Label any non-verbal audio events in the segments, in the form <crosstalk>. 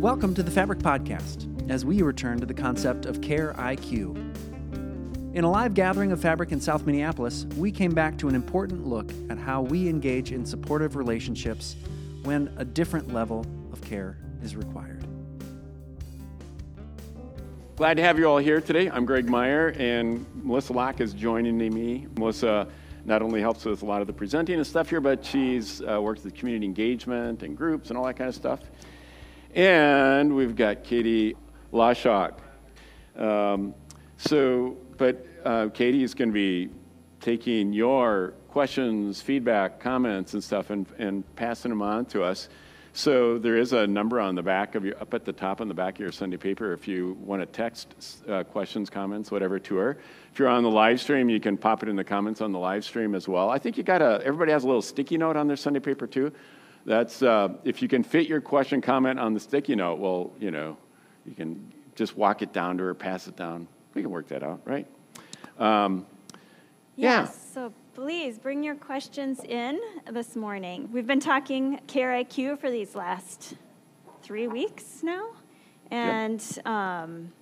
Welcome to the Fabric Podcast as we return to the concept of Care IQ. In a live gathering of Fabric in South Minneapolis, we came back to an important look at how we engage in supportive relationships when a different level of care is required. Glad to have you all here today. I'm Greg Meyer, and Melissa Lock is joining me. Melissa not only helps with a lot of the presenting and stuff here, but she's uh, worked with community engagement and groups and all that kind of stuff. And we've got Katy Lesiak. Um, so, but uh, Katie is going to be taking your questions, feedback, comments, and stuff and, and passing them on to us. So there is a number on the back of your, up at the top on the back of your Sunday paper if you want to text uh, questions, comments, whatever to her. If you're on the live stream, you can pop it in the comments on the live stream as well. I think you got a, everybody has a little sticky note on their Sunday paper too. That's, uh, if you can fit your question, comment on the sticky note, well, you know, you can just walk it down to her, pass it down. We can work that out, right? Um, yeah. Yes, so please bring your questions in this morning. We've been talking Care IQ for these last three weeks now. And um,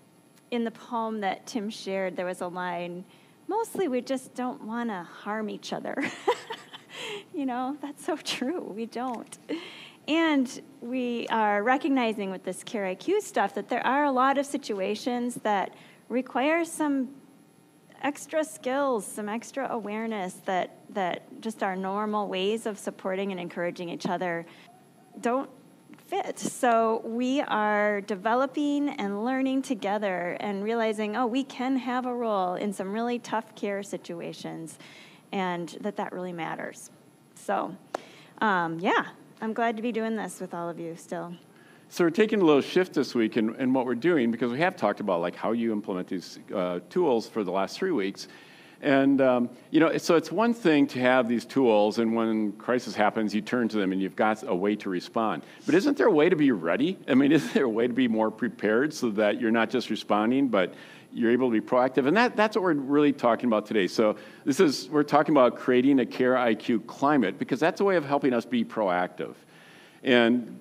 in the poem that Tim shared, there was a line mostly we just don't want to harm each other. <laughs> you know, that's so true. We don't. And we are recognizing with this Care IQ stuff that there are a lot of situations that require some extra skills, some extra awareness that, that just our normal ways of supporting and encouraging each other don't fit. So we are developing and learning together and realizing, oh, we can have a role in some really tough care situations and that that really matters. So, um, yeah, I'm glad to be doing this with all of you still. So we're taking a little shift this week in, in what we're doing because we have talked about like how you implement these uh, tools for the last three weeks. And, um, you know, so it's one thing to have these tools, and when crisis happens, you turn to them and you've got a way to respond. But isn't there a way to be ready? I mean, <laughs> isn't there a way to be more prepared so that you're not just responding, but you're able to be proactive? And that, that's what we're really talking about today. So this is, we're talking about creating a Care IQ climate because that's a way of helping us be proactive. And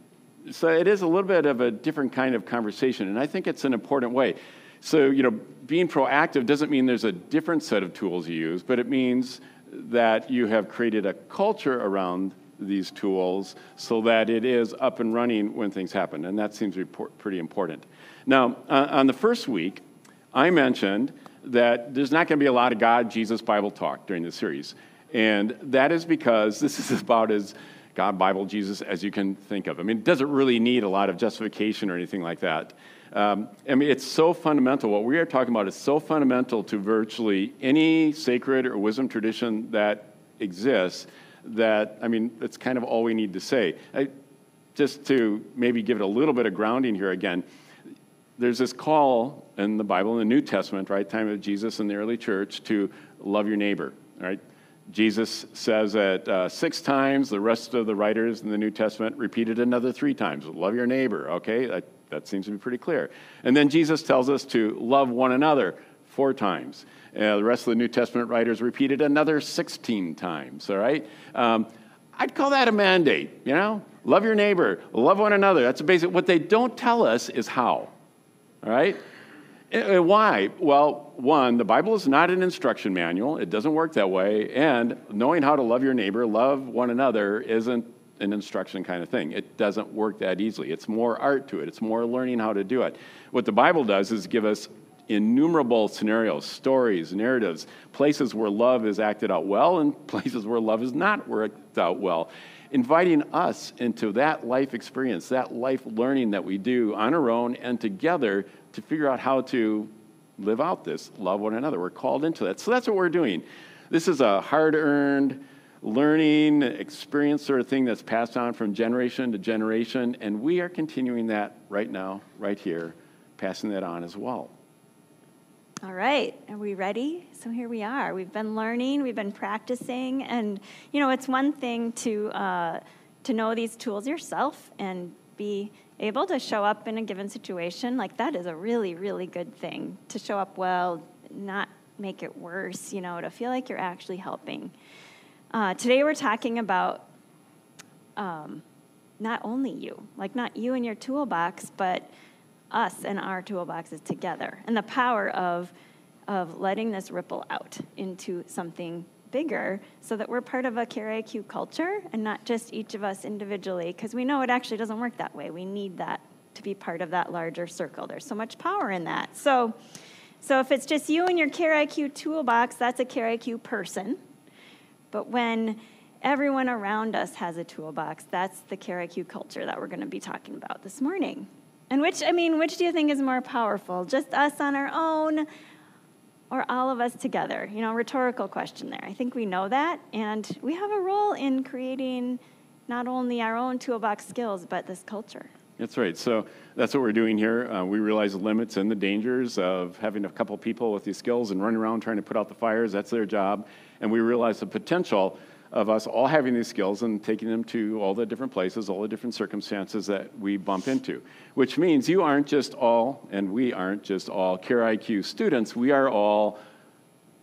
so it is a little bit of a different kind of conversation, and I think it's an important way. So, you know, being proactive doesn't mean there's a different set of tools you use, but it means that you have created a culture around these tools so that it is up and running when things happen, and that seems pretty important. Now, uh, on the first week, I mentioned that there's not going to be a lot of God, Jesus, Bible talk during this series. And that is because this is <laughs> about as God, Bible, Jesus as you can think of. I mean, it doesn't really need a lot of justification or anything like that. Um, I mean, it's so fundamental. What we are talking about is so fundamental to virtually any sacred or wisdom tradition that exists that, I mean, that's kind of all we need to say. I, just to maybe give it a little bit of grounding here again, there's this call in the Bible, in the New Testament, right, time of Jesus in the early church, to love your neighbor, right? Jesus says it uh, six times. The rest of the writers in the New Testament repeated another three times. Love your neighbor, okay? That, that seems to be pretty clear. And then Jesus tells us to love one another four times. Uh, the rest of the New Testament writers repeated another 16 times, all right? Um, I'd call that a mandate, you know? Love your neighbor, love one another. That's basic. What they don't tell us is how, all right? Uh, uh, why? Well, one, the Bible is not an instruction manual. It doesn't work that way. And knowing how to love your neighbor, love one another, isn't an instruction kind of thing. It doesn't work that easily. It's more art to it, it's more learning how to do it. What the Bible does is give us innumerable scenarios, stories, narratives, places where love is acted out well and <laughs> places where love is not worked out well. Inviting us into that life experience, that life learning that we do on our own and together to figure out how to live out this love one another. We're called into that. So that's what we're doing. This is a hard earned learning experience sort of thing that's passed on from generation to generation, and we are continuing that right now, right here, passing that on as well. All right, are we ready? So here we are. We've been learning, we've been practicing, and you know, it's one thing to uh, to know these tools yourself and be able to show up in a given situation, like that is a really, really good thing. To show up well, not make it worse, you know, to feel like you're actually helping. Uh, today we're talking about um, not only you, like not you and your toolbox, but us and our toolboxes together, and the power of, of letting this ripple out into something bigger so that we're part of a CareIQ culture and not just each of us individually, because we know it actually doesn't work that way. We need that to be part of that larger circle. There's so much power in that. So, so if it's just you and your CareIQ toolbox, that's a CareIQ person. But when everyone around us has a toolbox, that's the CareIQ culture that we're going to be talking about this morning. And which, I mean, which do you think is more powerful? Just us on our own or all of us together? You know, rhetorical question there. I think we know that, and we have a role in creating not only our own toolbox skills, but this culture. That's right. So that's what we're doing here. Uh, we realize the limits and the dangers of having a couple people with these skills and running around trying to put out the fires. That's their job. And we realize the potential of us all having these skills and taking them to all the different places, all the different circumstances that we bump into. Which means you aren't just all, and we aren't just all CareIQ students. We are all,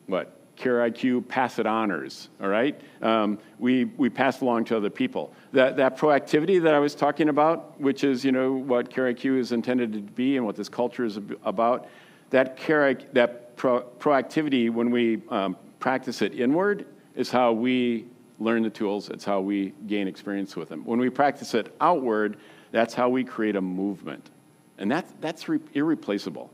what, CareIQ pass it honors, all right? Um, we, we pass along to other people. That, that proactivity that I was talking about, which is, you know, what CareIQ is intended to be and what this culture is about, that, care, that pro, proactivity, when we um, practice it inward, is how we learn the tools, it's how we gain experience with them. When we practice it outward, that's how we create a movement. And that's, that's re- irreplaceable.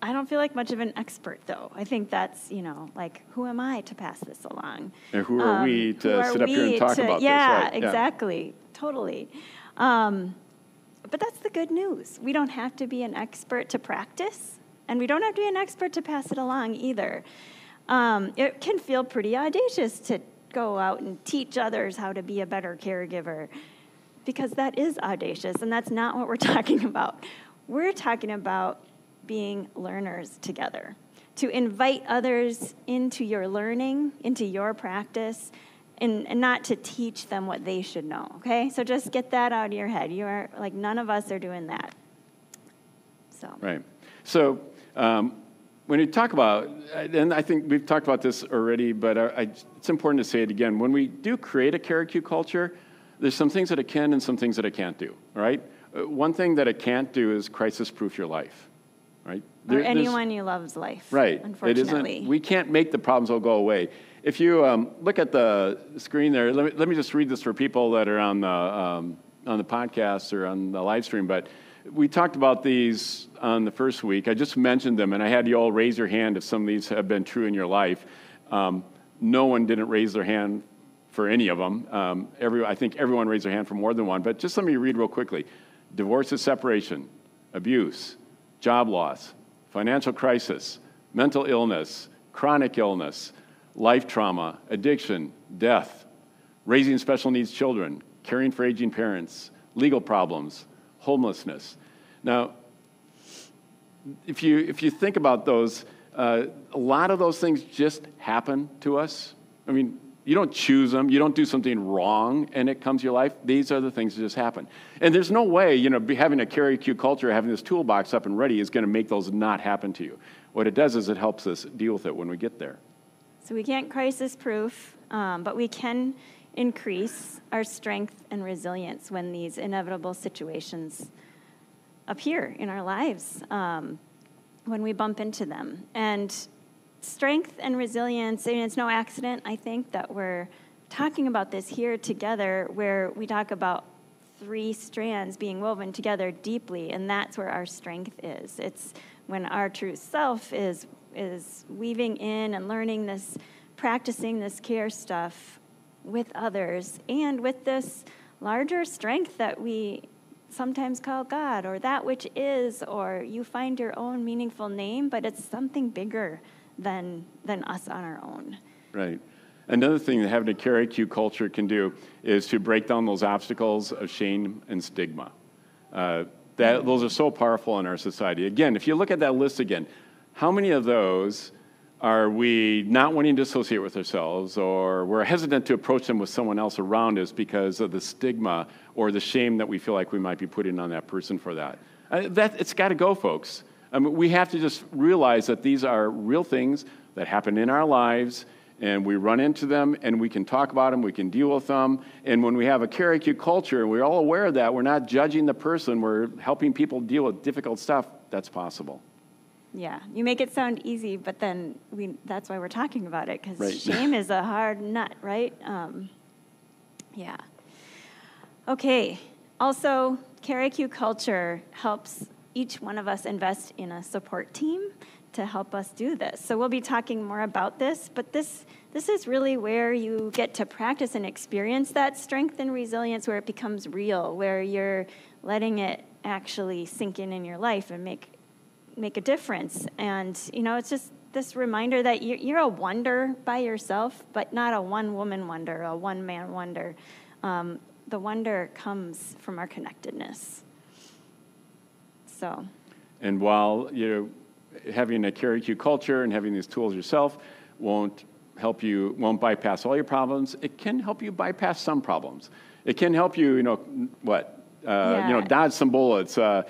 I don't feel like much of an expert, though. I think that's, you know, like, who am I to pass this along? And who are um, we to sit up here and talk to, about yeah, this? Right, exactly. Yeah. Totally. Um, but that's the good news. We don't have to be an expert to practice, and we don't have to be an expert to pass it along either. Um, it can feel pretty audacious to go out and teach others how to be a better caregiver because that is audacious and that's not what we're <laughs> talking about. We're talking about being learners together, to invite others into your learning, into your practice, and, and, not to teach them what they should know, okay? So just get that out of your head. You are, like, none of us are doing that. So. Right. So, um, when you talk about, and I think we've talked about this already, but I, it's important to say it again. When we do create a CareIQ culture, there's some things that it can and some things that it can't do, right? Uh, one thing that it can't do is crisis proof your life, right? There, or anyone you love's life, right? Unfortunately. It isn't, we can't make the problems all go away. If you um, look at the screen there, let me, let me just read this for people that are on the, um, on the podcast or on the live stream, but we talked about these on the first week. I just mentioned them, and I had you all raise your hand if some of these have been true in your life. Um, no one didn't raise their hand for any of them. Um, every, I think everyone raised their hand for more than one, but just let me read real quickly. Divorce is separation, abuse, job loss, financial crisis, mental illness, chronic illness, life trauma, addiction, death, raising special needs children, caring for aging parents, legal problems, homelessness. Now, if you, if you think about those, uh, a lot of those things just happen to us. I mean, you don't choose them. You don't do something wrong and it comes to your life. These are the things that just happen. And there's no way, you know, having a CareIQ culture, having this toolbox up and ready is going to make those not happen to you. What it does is it helps us deal with it when we get there. So we can't crisis proof, um, but we can increase our strength and resilience when these inevitable situations appear in our lives um, when we bump into them. And strength and resilience, I mean, it's no accident, I think, that we're talking about this here together, where we talk about three strands being woven together deeply, and that's where our strength is. It's when our true self is is weaving in and learning this, practicing this care stuff with others and with this larger strength that we sometimes call God or that which is, or you find your own meaningful name, but it's something bigger than, than us on our own. Right. Another thing that having a CareIQ culture can do is to break down those obstacles of shame and stigma. Uh, that, those are so powerful in our society. Again, if you look at that list again, how many of those are we not wanting to associate with ourselves, or we're hesitant to approach them with someone else around us because of the stigma or the shame that we feel like we might be putting on that person for that? Uh, that it's got to go, folks. I mean, we have to just realize that these are real things that happen in our lives, and we run into them and we can talk about them, we can deal with them. And when we have a Care IQ culture and we're all aware of that, we're not judging the person, we're helping people deal with difficult stuff, that's possible. Yeah, you make it sound easy, but then we, that's why we're talking about it, because Right. <laughs> shame is a hard nut, right? Um, yeah. Okay, also, CareIQ culture helps each one of us invest in a support team to help us do this. So we'll be talking more about this, but this this is really where you get to practice and experience that strength and resilience where it becomes real, where you're letting it actually sink in in your life and make make a difference. And you know, it's just this reminder that you're, you're a wonder by yourself, but not a one woman wonder, a one man wonder. Um, the wonder comes from our connectedness. So, And while you know, having a IQ culture and having these tools yourself won't help you, won't bypass all your problems, it can help you bypass some problems. It can help you, you know, what, uh, you know, dodge some bullets. Uh,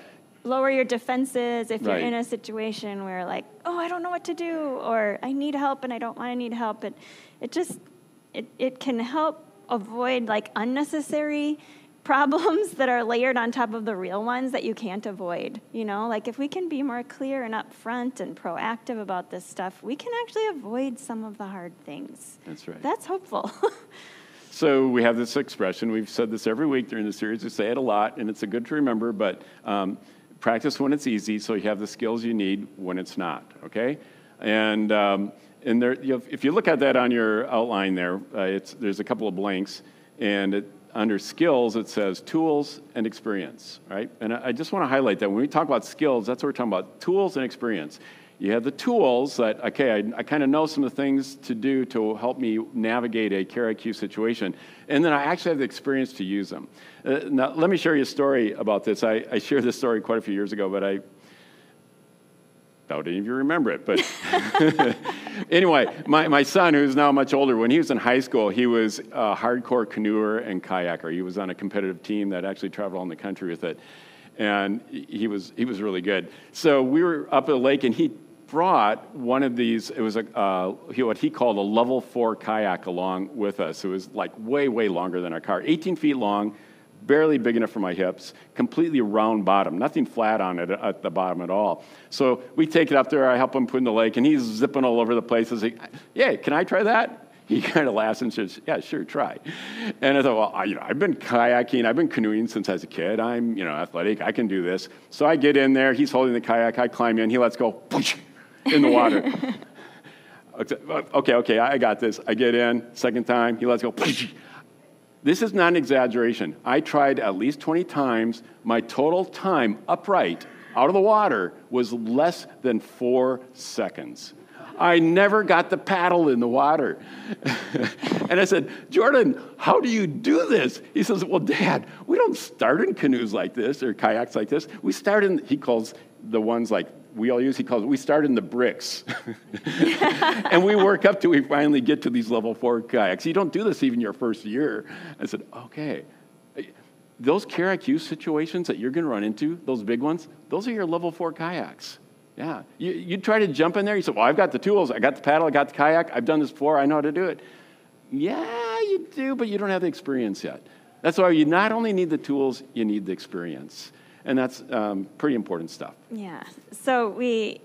lower your defenses if you're in a situation where like oh i don't know what to do or i need help and i don't want to need help it it just it, it can help avoid like unnecessary <laughs> problems that are layered on top of the real ones that you can't avoid you know like if we can be more clear and upfront and proactive about this stuff we can actually avoid some of the hard things That's right. that's hopeful <laughs> So we have this expression. We've said this every week during the series. We say it a lot, and it's a good to remember. But um, practice when it's easy, so you have the skills you need when it's not. Okay, and um, and there, you if you look at that on your outline there, uh, it's there's a couple of blanks, and it, under skills it says tools and experience. Right, and I, I just want to highlight that when we talk about skills, that's what we're talking about: tools and experience. You have the tools that, okay, I, I kind of know some of the things to do to help me navigate a Care IQ situation. And then I actually have the experience to use them. Uh, now, let me share you a story about this. I, I shared this story quite a few years ago, but I doubt any of you remember it. But <laughs> anyway, my, my son, who's now much older, when he was in high school, he was a hardcore canoeer and kayaker. He was on a competitive team that actually traveled on the country with it. And he was, he was really good. So we were up at the lake, and he brought one of these, it was a, uh, what he called a level four kayak along with us. It was like way, way longer than our car, 18 feet long, barely big enough for my hips, completely round bottom, nothing flat on it at the bottom at all. So we take it up there, I help him put in the lake, and he's zipping all over the place. I say, yeah, can I try that? He <laughs> kind of laughs and says, "Yeah, sure, try." And I thought, well, I, you know, I've been kayaking, I've been canoeing since I was a kid. I'm, you know, athletic. I can do this. So I get in there. He's holding the kayak. I climb in. He lets go, poosh, in the water. okay, okay, I got this. I get in. Second time, he lets go. This is not an exaggeration. I tried at least 20 times. My total time upright out of the water was less than four seconds. I never got the paddle in the water. <laughs> and I said, Jordan, how do you do this? He says, Well, Dad, we don't start in canoes like this or kayaks like this. We start in, he calls the ones like we all use, he calls, we start in the bricks. <laughs> and we work up till we finally get to these level four kayaks. You don't do this even your first year. I said, Okay. Those CareIQ situations that you're going to run into, those big ones, those are your level four kayaks. Yeah. You, you try to jump in there, you say, Well, I've got the tools, I got the paddle, I got the kayak, I've done this before, I know how to do it. Yeah, you do, but you don't have the experience yet. That's why you not only need the tools, you need the experience. And that's um, pretty important stuff. Yeah. So we,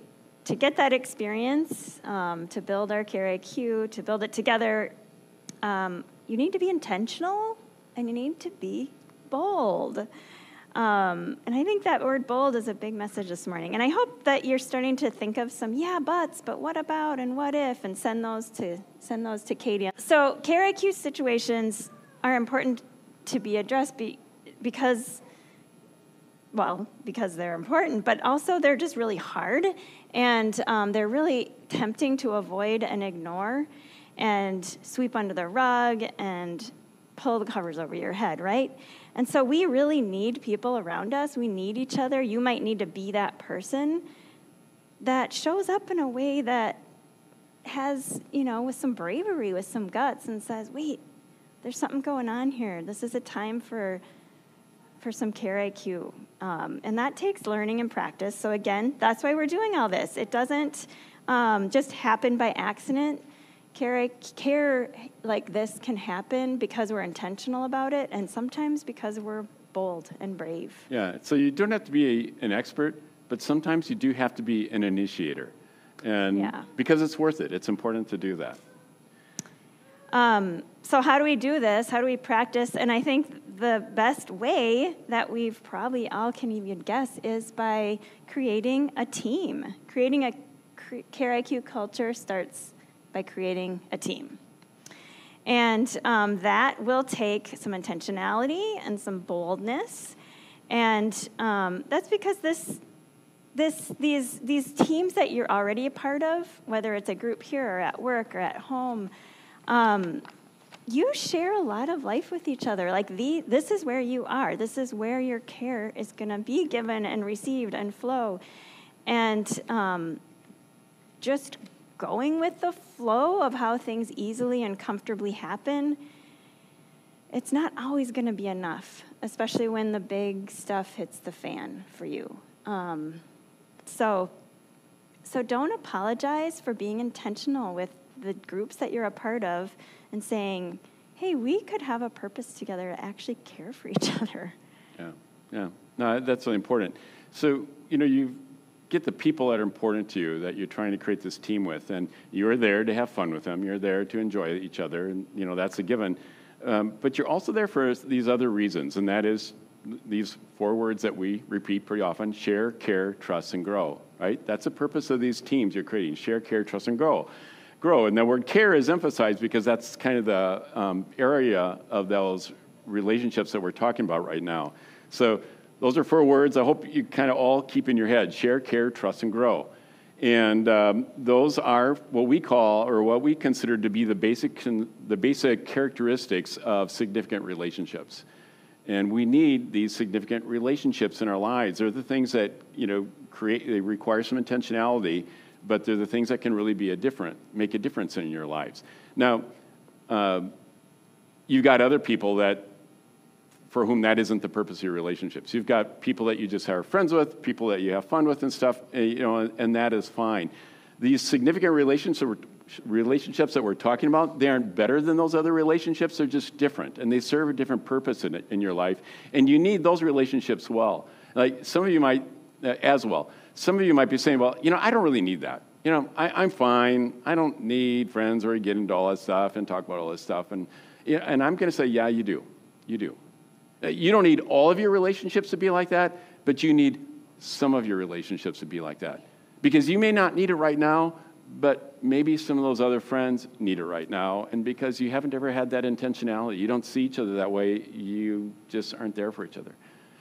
to get that experience, um, to build our Care IQ, to build it together, um, you need to be intentional and you need to be bold. Um, and I think that word bold is a big message this morning. And I hope that you're starting to think of some yeah buts, but what about and what if, and send those to send those to Katy. So Care IQ situations are important to be addressed be, because well, because they're important, but also they're just really hard and um, they're really tempting to avoid and ignore and sweep under the rug and pull the covers over your head, right? And so we really need people around us. We need each other. You might need to be that person that shows up in a way that has, you know, with some bravery, with some guts, and says, wait, there's something going on here. This is a time for for some care IQ. Um, and that takes learning and practice. So, again, that's why we're doing all this. It doesn't um, just happen by accident. Care, care like this can happen because we're intentional about it, and sometimes because we're bold and brave. Yeah, so you don't have to be a, an expert, but sometimes you do have to be an initiator. And Yeah. because it's worth it, it's important to do that. Um, so, how do we do this? How do we practice? And I think the best way that we've probably all can even guess is by creating a team. Creating a Care IQ culture starts by creating a team. And um, that will take some intentionality and some boldness. And um, that's because this, this, these, these teams that you're already a part of, whether it's a group here or at work or at home, um, you share a lot of life with each other. Like the, this is where you are. This is where your care is going to be given and received and flow. And um, just going with the flow of how things easily and comfortably happen, it's not always going to be enough, especially when the big stuff hits the fan for you. Um, so, so don't apologize for being intentional with the groups that you're a part of and saying, hey, we could have a purpose together to actually care for each <laughs> other. Yeah, yeah. No, that's really important. So, you know, you get the people that are important to you that you're trying to create this team with, and you're there to have fun with them. You're there to enjoy each other, and, you know, that's a given. Um, but you're also there for these other reasons, and that is these four words that we repeat pretty often share, care, trust, and grow, right? That's the purpose of these teams you're creating share, care, trust, and grow. Grow. And the word care is emphasized because that's kind of the um, area of those relationships that we're talking about right now. So those are four words I hope you kind of all keep in your head share, care, trust, and grow. And um, those are what we call, or what we consider to be the basic, the basic characteristics of significant relationships. And we need these significant relationships in our lives. They're the things that, you know, create, they require some intentionality, but they're the things that can really be a different, make a difference in your lives. Now, uh, you've got other people that for whom that isn't the purpose of your relationships. You've got people that you just are friends with, people that you have fun with and stuff, and, you know, and that is fine. These significant relationships, relationships that we're talking about, they aren't better than those other relationships. They're just different, and they serve a different purpose in, in your life. And you need those relationships well. Like some of you might, uh, as well. Some of you might be saying, well, you know, I don't really need that. You know, I, I'm fine. I don't need friends you get into all that stuff and talk about all this stuff. And, and I'm going to say, yeah, you do. You do. Uh, You don't need all of your relationships to be like that, but you need some of your relationships to be like that. Because you may not need it right now, but maybe some of those other friends need it right now. And because you haven't ever had that intentionality, you don't see each other that way, you just aren't there for each other.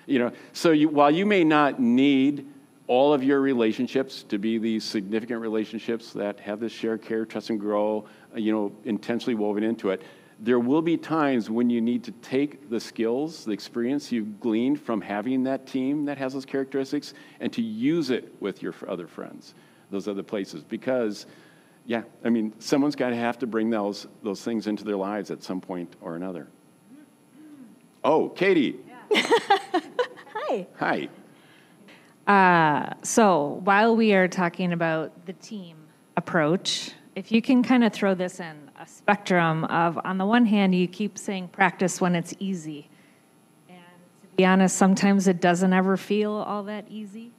You know, so you, while you may not need all of your relationships to be these significant relationships that have this share, care, trust, and grow, uh, you know, intentionally woven into it, there will be times when you need to take the skills, the experience you've gleaned from having that team that has those characteristics, and to use it with your other friends, those other places. Because, yeah, I mean, someone's got to have to bring those, those things into their lives at some point or another. Oh, Katy. <laughs> Hi. Hi. Uh, so while we are talking about the team approach, if you can kind of throw this in a spectrum of, on the one hand, you keep saying practice when it's easy. And to be honest, sometimes it doesn't ever feel all that easy.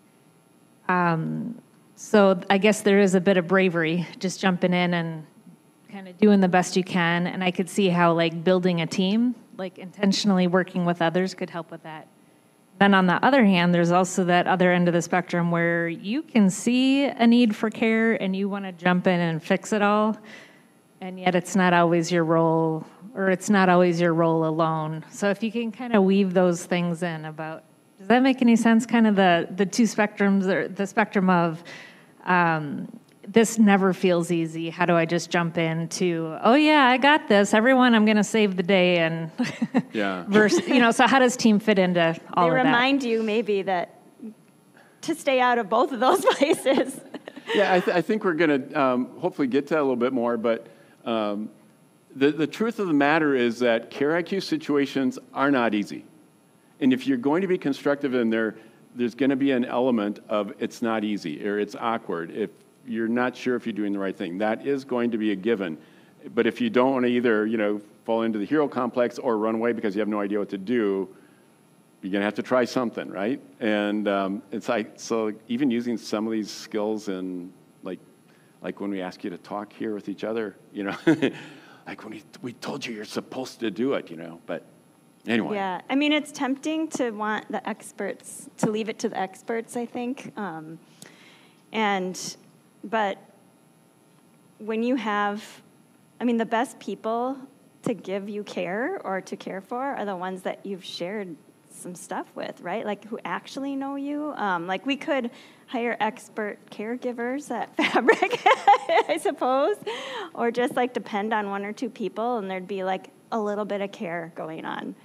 Um, so I guess there is a bit of bravery just jumping in and kind of doing the best you can. And I could see how, like, building a team, like intentionally working with others, could help with that. Then on the other hand, there's also that other end of the spectrum where you can see a need for care and you want to jump in and fix it all, and yet it's not always your role, or it's not always your role alone. So if you can kind of weave those things in about, does that make any sense? Kind of the the two spectrums, or the spectrum of. Um, this never feels easy. How do I just jump into, oh yeah, I got this. Everyone, I'm going to save the day and <laughs> Yeah. versus, you know, so how does team fit into all they of that? remind you maybe that to stay out of both of those <laughs> places. Yeah, I, th- I think we're going to um, hopefully get to that a little bit more, but um, the, the truth of the matter is that care IQ situations are not easy. And if you're going to be constructive in there, there's going to be an element of it's not easy or it's awkward if you're not sure if you're doing the right thing. That is going to be a given. but if you don't want to either, you know, fall into the hero complex or run away because you have no idea what to do, you're going to have to try something, right? And um, it's like, so even using some of these skills in, like, when we ask you to talk here with each other, you know, <laughs> like when we, we told you you're supposed to do it, you know, but anyway. Yeah, I mean, it's tempting to want the experts, to leave it to the experts, I think. Um, and, but when you have, I mean, the best people to give you care or to care for are the ones that you've shared some stuff with, right? Like who actually know you. Um, like we could hire expert caregivers at <laughs> Fabric, I suppose, or just like depend on one or two people and there'd be like a little bit of care going on.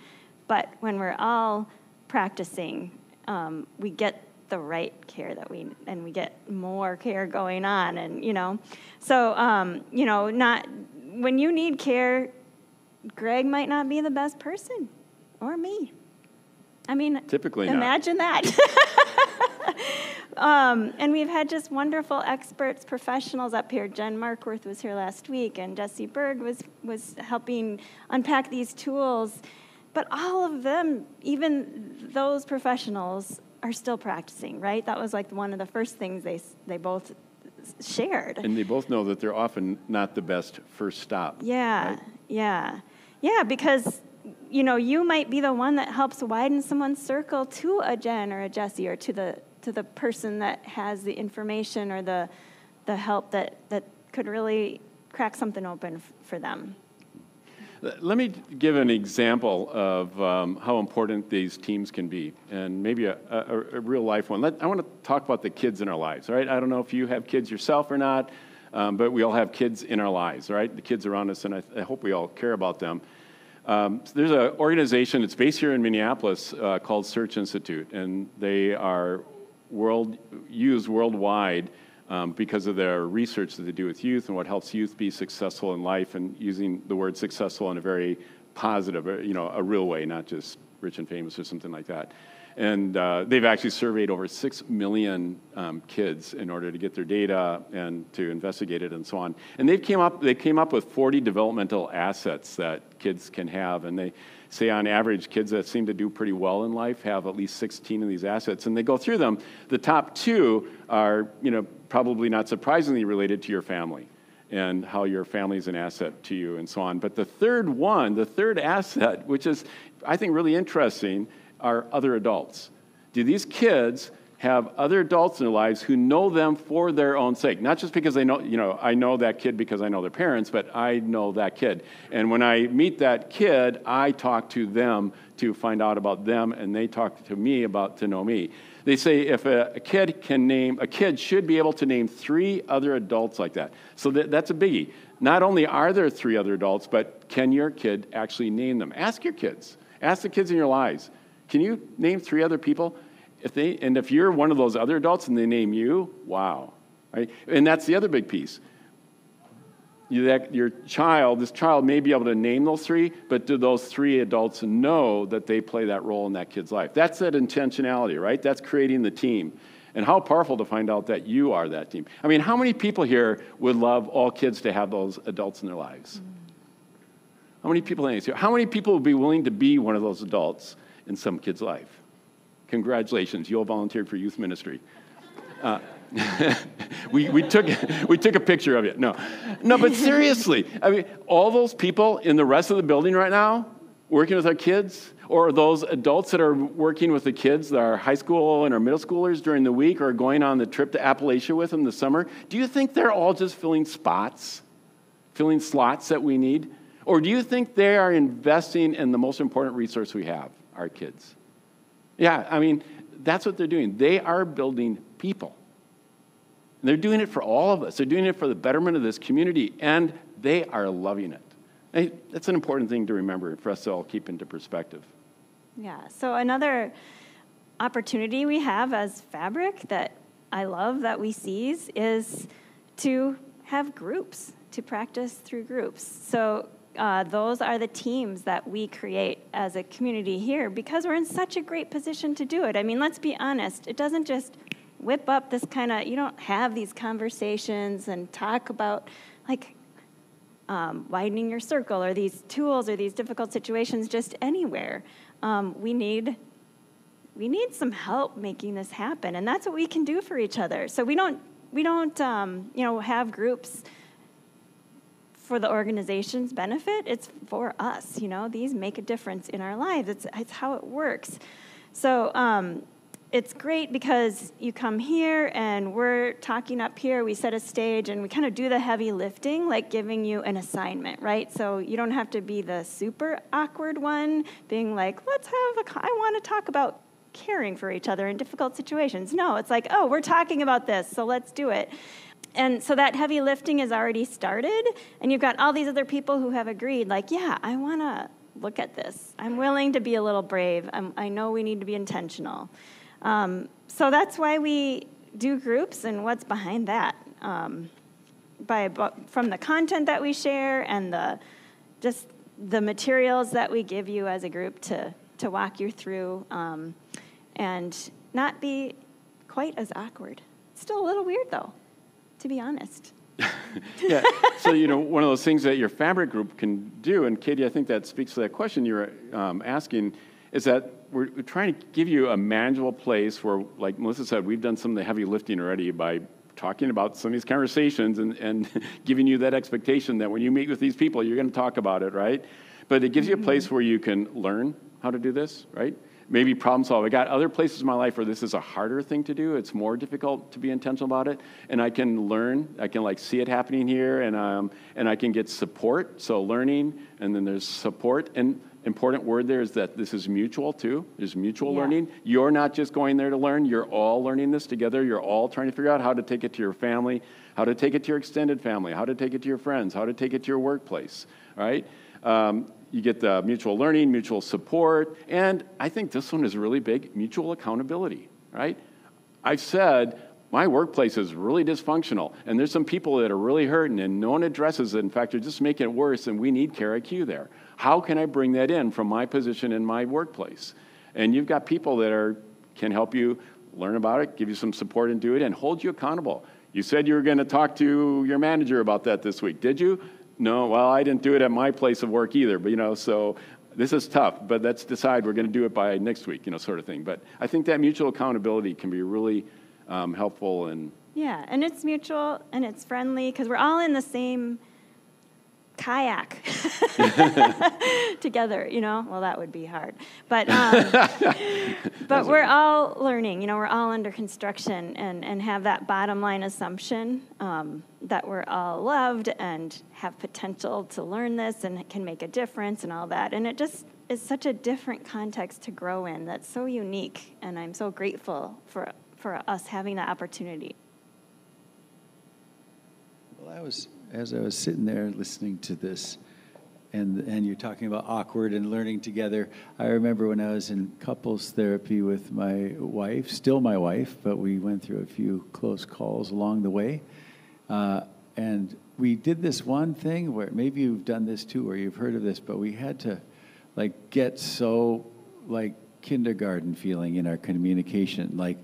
But when we're all practicing, um, we get the right care that we and we get more care going on and you know so um, you know not when you need care greg might not be the best person or me i mean typically imagine not. that <laughs> um, and we've had just wonderful experts professionals up here jen markworth was here last week and jesse Berg was was helping unpack these tools but all of them even those professionals are still practicing, right? That was like one of the first things they, they both shared. And they both know that they're often not the best first stop. Yeah, right? yeah. Yeah, because you know, you might be the one that helps widen someone's circle to a Jen or a Jesse or to the to the person that has the information or the the help that that could really crack something open f- for them. Let me give an example of um, how important these teams can be, and maybe a, a, a real life one. Let, I want to talk about the kids in our lives, right? I don't know if you have kids yourself or not, um, but we all have kids in our lives, right? The kids around us, and I, I hope we all care about them. Um, so there's an organization that's based here in Minneapolis uh, called Search Institute, and they are world used worldwide um, because of their research that they do with youth and what helps youth be successful in life and using the word successful in a very positive, uh, you know, a real way, not just rich and famous or something like that. And uh, they've actually surveyed over 6 million um, kids in order to get their data and to investigate it and so on. And they came up, they came up with 40 developmental assets that kids can have. And they say on average, kids that seem to do pretty well in life have at least 16 of these assets. And they go through them. The top two are, you know, probably not surprisingly related to your family and how your family is an asset to you and so on. But the third one, the third asset, which is, I think, really interesting, are other adults. Do these kids have other adults in their lives who know them for their own sake? Not just because they know, you know, I know that kid because I know their parents, but I know that kid. And when I meet that kid, I talk to them to find out about them, and they talk to me about to know me. They say if a, a, kid can name, a kid should be able to name three other adults like that. So that, that's a biggie. Not only are there three other adults, but can your kid actually name them? Ask your kids. Ask the kids in your lives. Can you name three other people? If they, and if you're one of those other adults and they name you, wow. Right? And that's the other big piece you, that your child, this child may be able to name those three, but do those three adults know that they play that role in that kid's life? That's that intentionality, right? That's creating the team. And how powerful to find out that you are that team. I mean, how many people here would love all kids to have those adults in their lives? Mm-hmm. How many people think How many people would be willing to be one of those adults in some kid's life? Congratulations, you all volunteered for youth ministry. Uh, <laughs> we, we, took, we took a picture of it. No, no, but seriously, I mean, all those people in the rest of the building right now working with our kids, or those adults that are working with the kids, that are high school and our middle schoolers during the week, or going on the trip to Appalachia with them this summer, do you think they're all just filling spots, filling slots that we need? Or do you think they are investing in the most important resource we have, our kids? Yeah, I mean, that's what they're doing. They are building people. And they're doing it for all of us. They're doing it for the betterment of this community, and they are loving it. And that's an important thing to remember for us to all keep into perspective. Yeah. So another opportunity we have as Fabric that I love that we seize is to have groups to practice through groups. So uh, those are the teams that we create as a community here because we're in such a great position to do it. I mean, let's be honest. It doesn't just whip up this kind of, you don't have these conversations and talk about, like, um, widening your circle or these tools or these difficult situations just anywhere. Um, we need we need some help making this happen, and that's what we can do for each other. So we don't we don't um, you know have groups for the organization's benefit. It's for us. You know, these make a difference in our lives. It's it's how it works. So um, it's great because you come here and we're talking up here. We set a stage and we kind of do the heavy lifting, like giving you an assignment, right? So you don't have to be the super awkward one, being like, let's have a, I want to talk about caring for each other in difficult situations. No, it's like, oh, we're talking about this, so let's do it. And so that heavy lifting is already started, and you've got all these other people who have agreed, like, yeah, I want to look at this. I'm willing to be a little brave. I'm, i know we need to be intentional. Um, so that's why we do groups and what's behind that. Um, by, from the content that we share and the just the materials that we give you as a group to, to walk you through um, and not be quite as awkward. still a little weird, though, to be honest. <laughs> yeah. So you know, one of those things that your fabric group can do, and Katy, I think that speaks to that question you're um, asking, is that we're, we're, trying to give you a manageable place where, like Melissa said, we've done some of the heavy lifting already by talking about some of these conversations and, and <laughs> giving you that expectation that when you meet with these people, you're going to talk about it, right? But it gives you a place mm-hmm. where you can learn how to do this, right? Maybe problem solve. I got other places in my life where this is a harder thing to do. It's more difficult to be intentional about it, and I can learn. I can like see it happening here, and um, and I can get support. So learning, and then there's support. And important word there is that this is mutual too. There's mutual yeah. learning. You're not just going there to learn. You're all learning this together. You're all trying to figure out how to take it to your family, how to take it to your extended family, how to take it to your friends, how to take it to your workplace. Right. Um, you get the mutual learning, mutual support, and I think this one is really big mutual accountability, right? I've said my workplace is really dysfunctional, and there's some people that are really hurting, and no one addresses it. In fact, they're just making it worse, and we need Care IQ there. How can I bring that in from my position in my workplace? And you've got people that are, can help you learn about it, give you some support and do it, and hold you accountable. You said you were going to talk to your manager about that this week. Did you? No, well, I didn't do it at my place of work either, but you know, so this is tough, but let's decide we're going to do it by next week, you know, sort of thing. But I think that mutual accountability can be really um, helpful and yeah, and it's mutual and it's friendly because we're all in the same kayak <laughs> together, you know? Well, that would be hard. But, um, <laughs> but we're all learning, you know, we're all under construction and, and have that bottom line assumption um, that we're all loved and have potential to learn this and can make a difference and all that. And it just is such a different context to grow in that's so unique. And I'm so grateful for, for us having that opportunity. Well, I was as I was sitting there listening to this, and and you're talking about awkward and learning together. I remember when I was in couples therapy with my wife, still my wife, but we went through a few close calls along the way, uh, and we did this one thing where maybe you've done this too, or you've heard of this, but we had to like get so like kindergarten feeling in our communication, like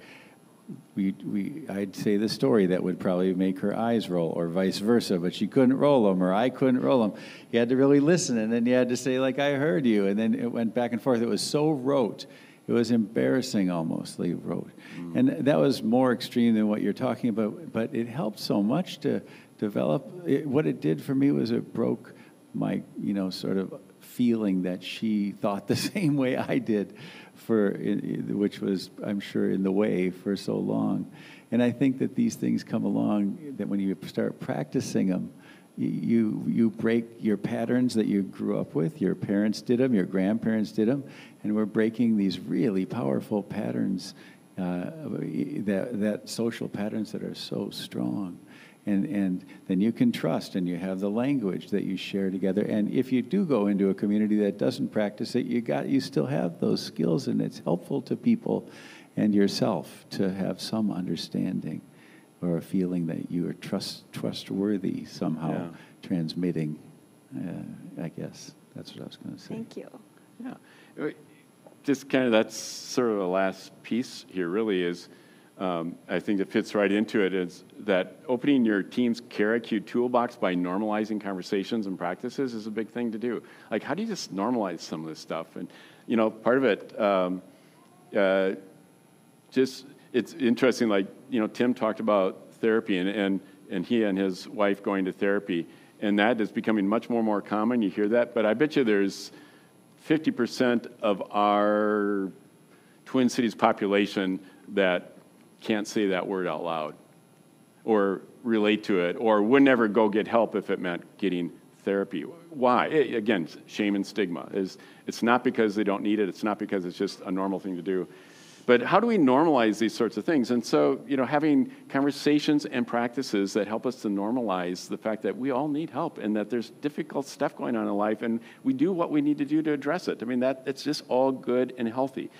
we, we, I'd say the story that would probably make her eyes roll, or vice versa, but she couldn't roll them, or I couldn't roll them. You had to really listen, and then you had to say, like, I heard you, and then it went back and forth. It was so rote. It was embarrassing almost, rote. Mm. And that was more extreme than what you're talking about, but it helped so much to develop. It, what it did for me was it broke my, you know, sort of feeling that she thought the <laughs> same way I did for which was I'm sure in the way for so long. And I think that these things come along that when you start practicing them, you you break your patterns that you grew up with. Your parents did them, your grandparents did them, and we're breaking these really powerful patterns, uh, that that social patterns that are so strong. And, and then you can trust and you have the language that you share together. And if you do go into a community that doesn't practice it you got you still have those skills and it's helpful to people and yourself to have some understanding or a feeling that you are trust trustworthy somehow yeah. transmitting uh, i guess. That's what i was going to say. Thank you. Yeah just kind of that's sort of the last piece here really is um, I think that fits right into it is that opening your team's Care IQ toolbox by normalizing conversations and practices is a big thing to do. Like, how do you just normalize some of this stuff? And, you know, part of it, um, uh, just, it's interesting, like, you know, Tim talked about therapy and, and, and he and his wife going to therapy, and that is becoming much more and more common. You hear that, but I bet you there's 50% of our Twin Cities population that can't say that word out loud or relate to it or would never go get help if it meant getting therapy. Why? It, again, shame and stigma. Is it's not because they don't need it. It's not because it's just a normal thing to do. But how do we normalize these sorts of things? And so, you know, having conversations and practices that help us to normalize the fact that we all need help and that there's difficult stuff going on in life and we do what we need to do to address it. I mean, that it's just all good and healthy.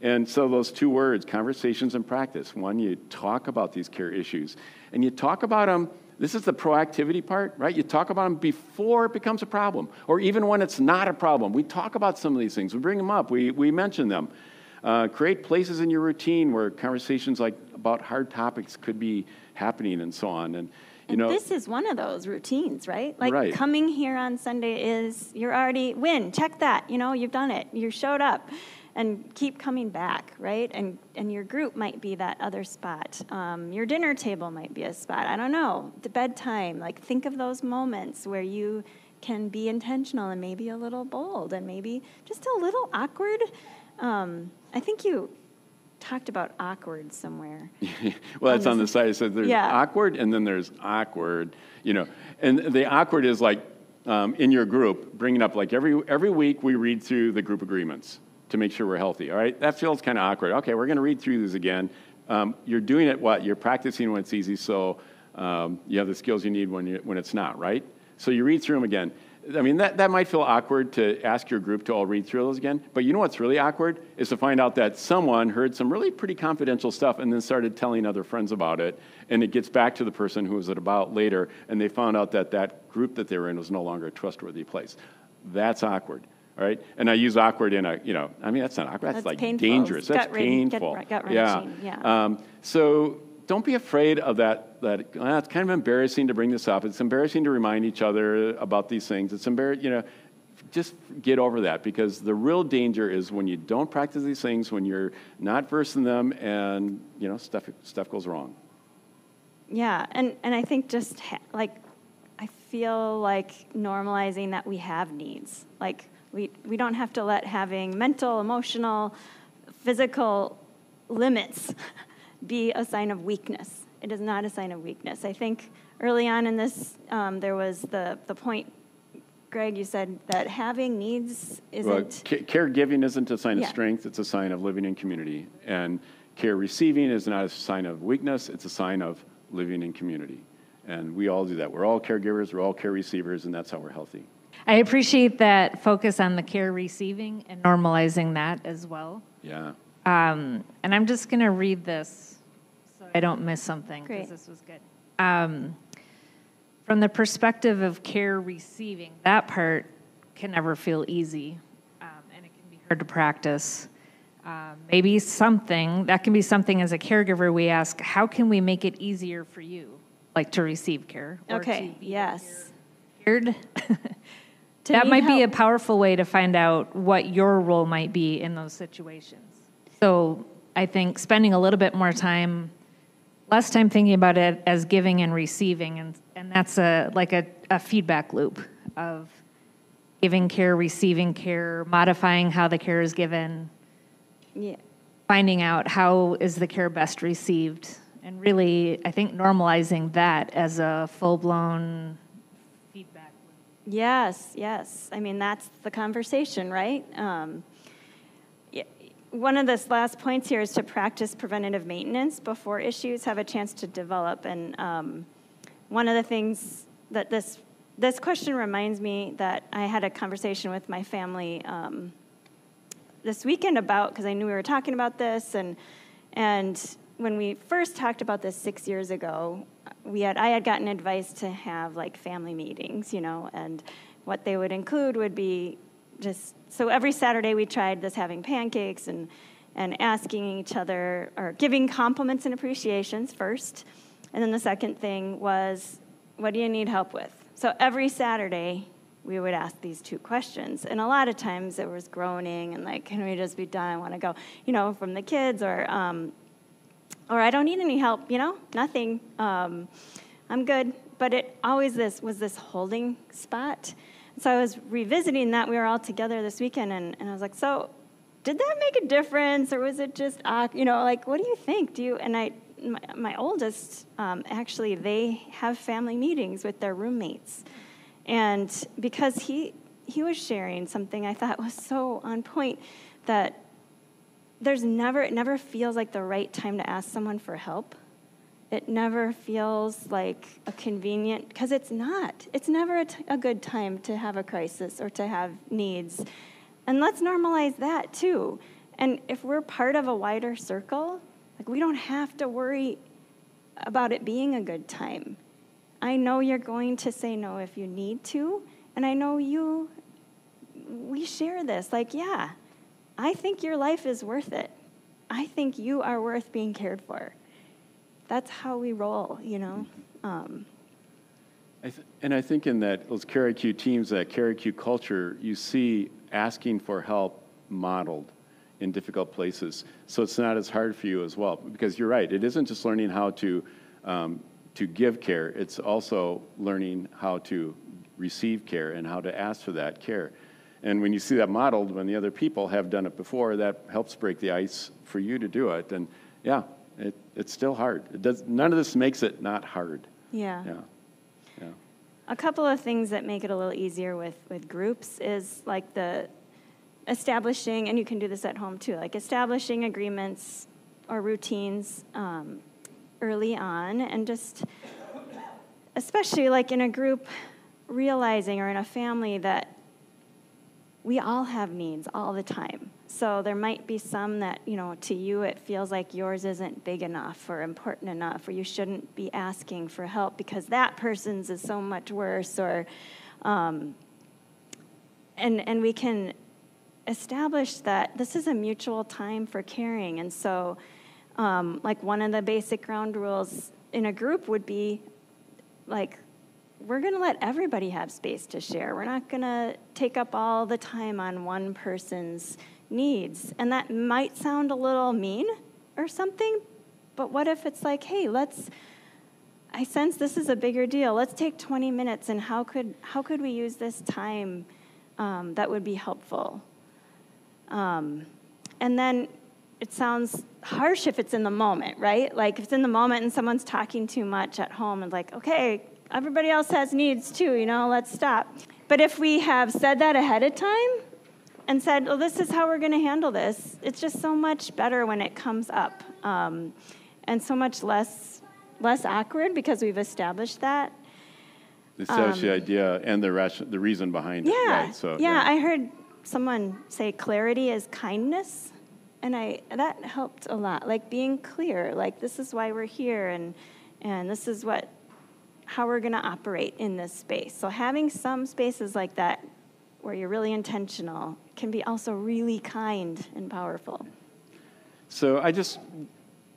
And so, those two words, conversations and practice one, you talk about these care issues, and you talk about them. This is the proactivity part, right? You talk about them before it becomes a problem, or even when it's not a problem. We talk about some of these things, we bring them up, we, we mention them. Uh, create places in your routine where conversations like about hard topics could be happening and so on. And, you and know, this is one of those routines, right? Like Right. coming here on Sunday is you're already win. Check that. You know, you've done it. You showed up, and keep coming back, right? And and your group might be that other spot. Um, your dinner table might be a spot. I don't know. The bedtime. Like think of those moments where you can be intentional and maybe a little bold and maybe just a little awkward. Um, I think you talked about awkward somewhere. <laughs> well, that's on on the side. It says there's Yeah. awkward and then there's awkward, you know. And the awkward is like um, in your group, bringing up like every, every week we read through the group agreements to make sure we're healthy, all right? That feels kind of awkward. Okay, we're going to read through these again. Um, you're doing it what? You're practicing when it's easy, so um, you have the skills you need when, you, when it's not, right? So you read through them again. I mean, that, that might feel awkward to ask your group to all read through those again, but you know what's really awkward is to find out that someone heard some really pretty confidential stuff and then started telling other friends about it, and it gets back to the person who was it about later, and they found out that that group that they were in was no longer a trustworthy place. That's awkward, all right? And I use awkward in a, you know, I mean, that's not awkward, that's, That's like painful. dangerous, that's painful. gut-wrenching, yeah. Um, so don't be afraid of that. That "Ah, it's kind of embarrassing to bring this up. It's embarrassing to remind each other about these things. It's embarrassing, you know. Just get over that because the real danger is when you don't practice these things, when you're not versed in them, and you know stuff stuff goes wrong. Yeah, and, and I think just ha- like, I feel like normalizing that we have needs. Like, we, we don't have to let having mental, emotional, physical limits <laughs> be a sign of weakness. It is not a sign of weakness. I think early on in this, um, there was the, the point, Greg, you said that having needs isn't. ca- caregiving isn't a sign Yeah. of strength; it's a sign of living in community. And care receiving is not a sign of weakness; it's a sign of living in community. And we all do that. We're all caregivers. We're all care receivers, and that's how we're healthy. I appreciate that focus on the care receiving and normalizing that as well. Yeah. Um, and I'm just going to read this so I don't miss something Great. because this was good. Um, from the perspective of care receiving, that part can never feel easy um, and it can be hard to practice. Um, maybe something, that can be something as a caregiver we ask, how can we make it easier for you, like to receive care? or to Okay, be yes. cared? <laughs> That might be a powerful way to find out what your role might be in those situations. So I think spending a little bit more time, less time thinking about it as giving and receiving, and, and that's a like a, a feedback loop of giving care, receiving care, modifying how the care is given, Yeah. finding out how is the care best received, and really, I think normalizing that as a full blown feedback loop. Yes, yes. I mean, that's the conversation, right? Um, one of the last points here is to practice preventative maintenance before issues have a chance to develop. And um, one of the things that this this question reminds me that I had a conversation with my family um, this weekend about because I knew we were talking about this and and when we first talked about this six years ago, we had I had gotten advice to have like family meetings, you know, and what they would include would be just so every Saturday we tried this having pancakes and and asking each other or giving compliments and appreciations first. And then the second thing was, what do you need help with? So every Saturday, we would ask these two questions. And a lot of times it was groaning and like, can we just be done? I want to go, you know, from the kids or, um, or I don't need any help, you know, nothing. Um, I'm good. But it always this was this holding spot. So I was revisiting that. We were all together this weekend, and, and I was like, so did that make a difference, or was it just, you know, like, what do you think? Do you? And I, my, my oldest, um, actually, they have family meetings with their roommates, and because he he was sharing something I thought was so on point that there's never it never feels like the right time to ask someone for help it never feels like a convenient, because it's not. It's never a, t- a good time to have a crisis or to have needs. And let's normalize that too. And if we're part of a wider circle, like we don't have to worry about it being a good time. I know you're going to say no if you need to, and I know you, we share this. Like, yeah, I think your life is worth it. I think you are worth being cared for that's how we roll, you know. Um, I th- and I think in that those CareIQ teams, that CareIQ culture, you see asking for help modeled in difficult places. So it's not as hard for you as well. Because you're right, it isn't just learning how to um, to give care; it's also learning how to receive care and how to ask for that care. And when you see that modeled, when the other people have done it before, that helps break the ice for you to do it. And yeah, it's still hard. It does, none of this makes it not hard. Yeah. Yeah. Yeah. A couple of things that make it a little easier with, with groups is like the establishing, and you can do this at home too, like establishing agreements or routines um, early on, and just, especially like in a group, realizing or in a family that we all have needs all the time. So there might be some that, you know, to you it feels like yours isn't big enough or important enough, or you shouldn't be asking for help because that person's is so much worse, or, um, and, and we can establish that this is a mutual time for caring. And so, um, like, one of the basic ground rules in a group would be like, we're going to let everybody have space to share. We're not going to take up all the time on one person's needs. And that might sound a little mean or something, but what if it's like, hey, let's I sense this is a bigger deal. Let's take 20 minutes and how could how could we use this time um, that would be helpful? Um, and then it sounds harsh if it's in the moment, right? Like if it's in the moment and someone's talking too much at home and like, okay, everybody else has needs too, you know, let's stop. But if we have said that ahead of time and said, well, this is how we're going to handle this, it's just so much better when it comes up um, and so much less, less awkward because we've established that. Establish um, the idea and the, ration, the reason behind yeah, it. Right? So, yeah, yeah, I heard someone say clarity is kindness. And I, that helped a lot, like being clear, like this is why we're here, and, and this is what how we're going to operate in this space. So, having some spaces like that where you're really intentional can be also really kind and powerful. So, I just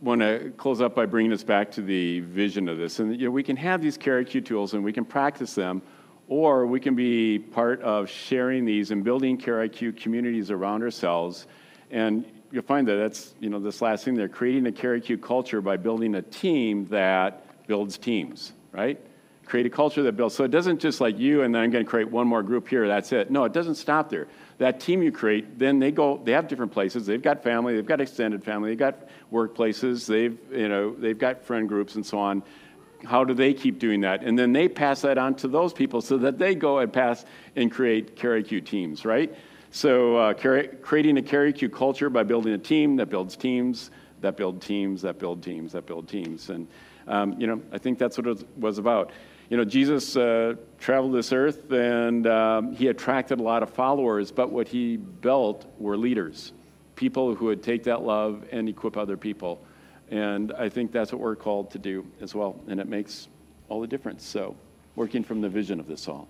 want to close up by bringing us back to the vision of this. And you know, we can have these CareIQ tools and we can practice them, or we can be part of sharing these and building CareIQ communities around ourselves. And you'll find that that's, you know, this last thing there, creating a CareIQ culture by building a team that builds teams right? Create a culture that builds. So it doesn't just like you and then I'm going to create one more group here, that's it. No, it doesn't stop there. That team you create, then they go, they have different places. They've got family, they've got extended family, they've got workplaces, they've, you know, they've got friend groups and so on. How do they keep doing that? And then they pass that on to those people so that they go and pass and create carry CareIQ teams, right? So uh, creating a carry CareIQ culture by building a team that builds teams, that build teams, that build teams, that build teams. And um, you know, I think that's what it was about. You know, Jesus uh, traveled this earth and um, he attracted a lot of followers, but what he built were leaders, people who would take that love and equip other people. And I think that's what we're called to do as well. And it makes all the difference. So, working from the vision of this all.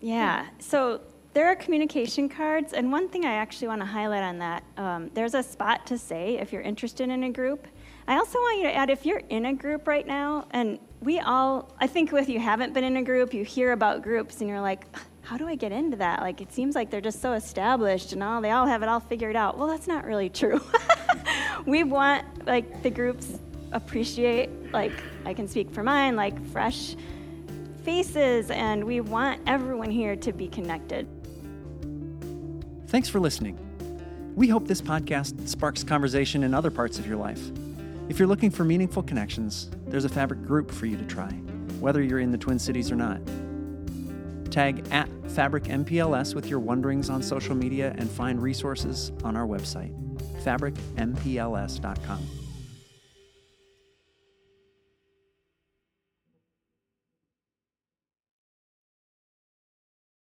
Yeah. So, there are communication cards, and one thing I actually want to highlight on that um, there's a spot to say if you're interested in a group. I also want you to add if you're in a group right now, and we all, I think if you haven't been in a group, you hear about groups and you're like, how do I get into that? Like, it seems like they're just so established and all, they all have it all figured out. Well, that's not really true. <laughs> we want, like, the groups appreciate, like, I can speak for mine, like, fresh faces, and we want everyone here to be connected. Thanks for listening. We hope this podcast sparks conversation in other parts of your life. If you're looking for meaningful connections, there's a fabric group for you to try, whether you're in the Twin Cities or not. Tag at Fabric MPLS with your wonderings on social media and find resources on our website, fabricmpls.com.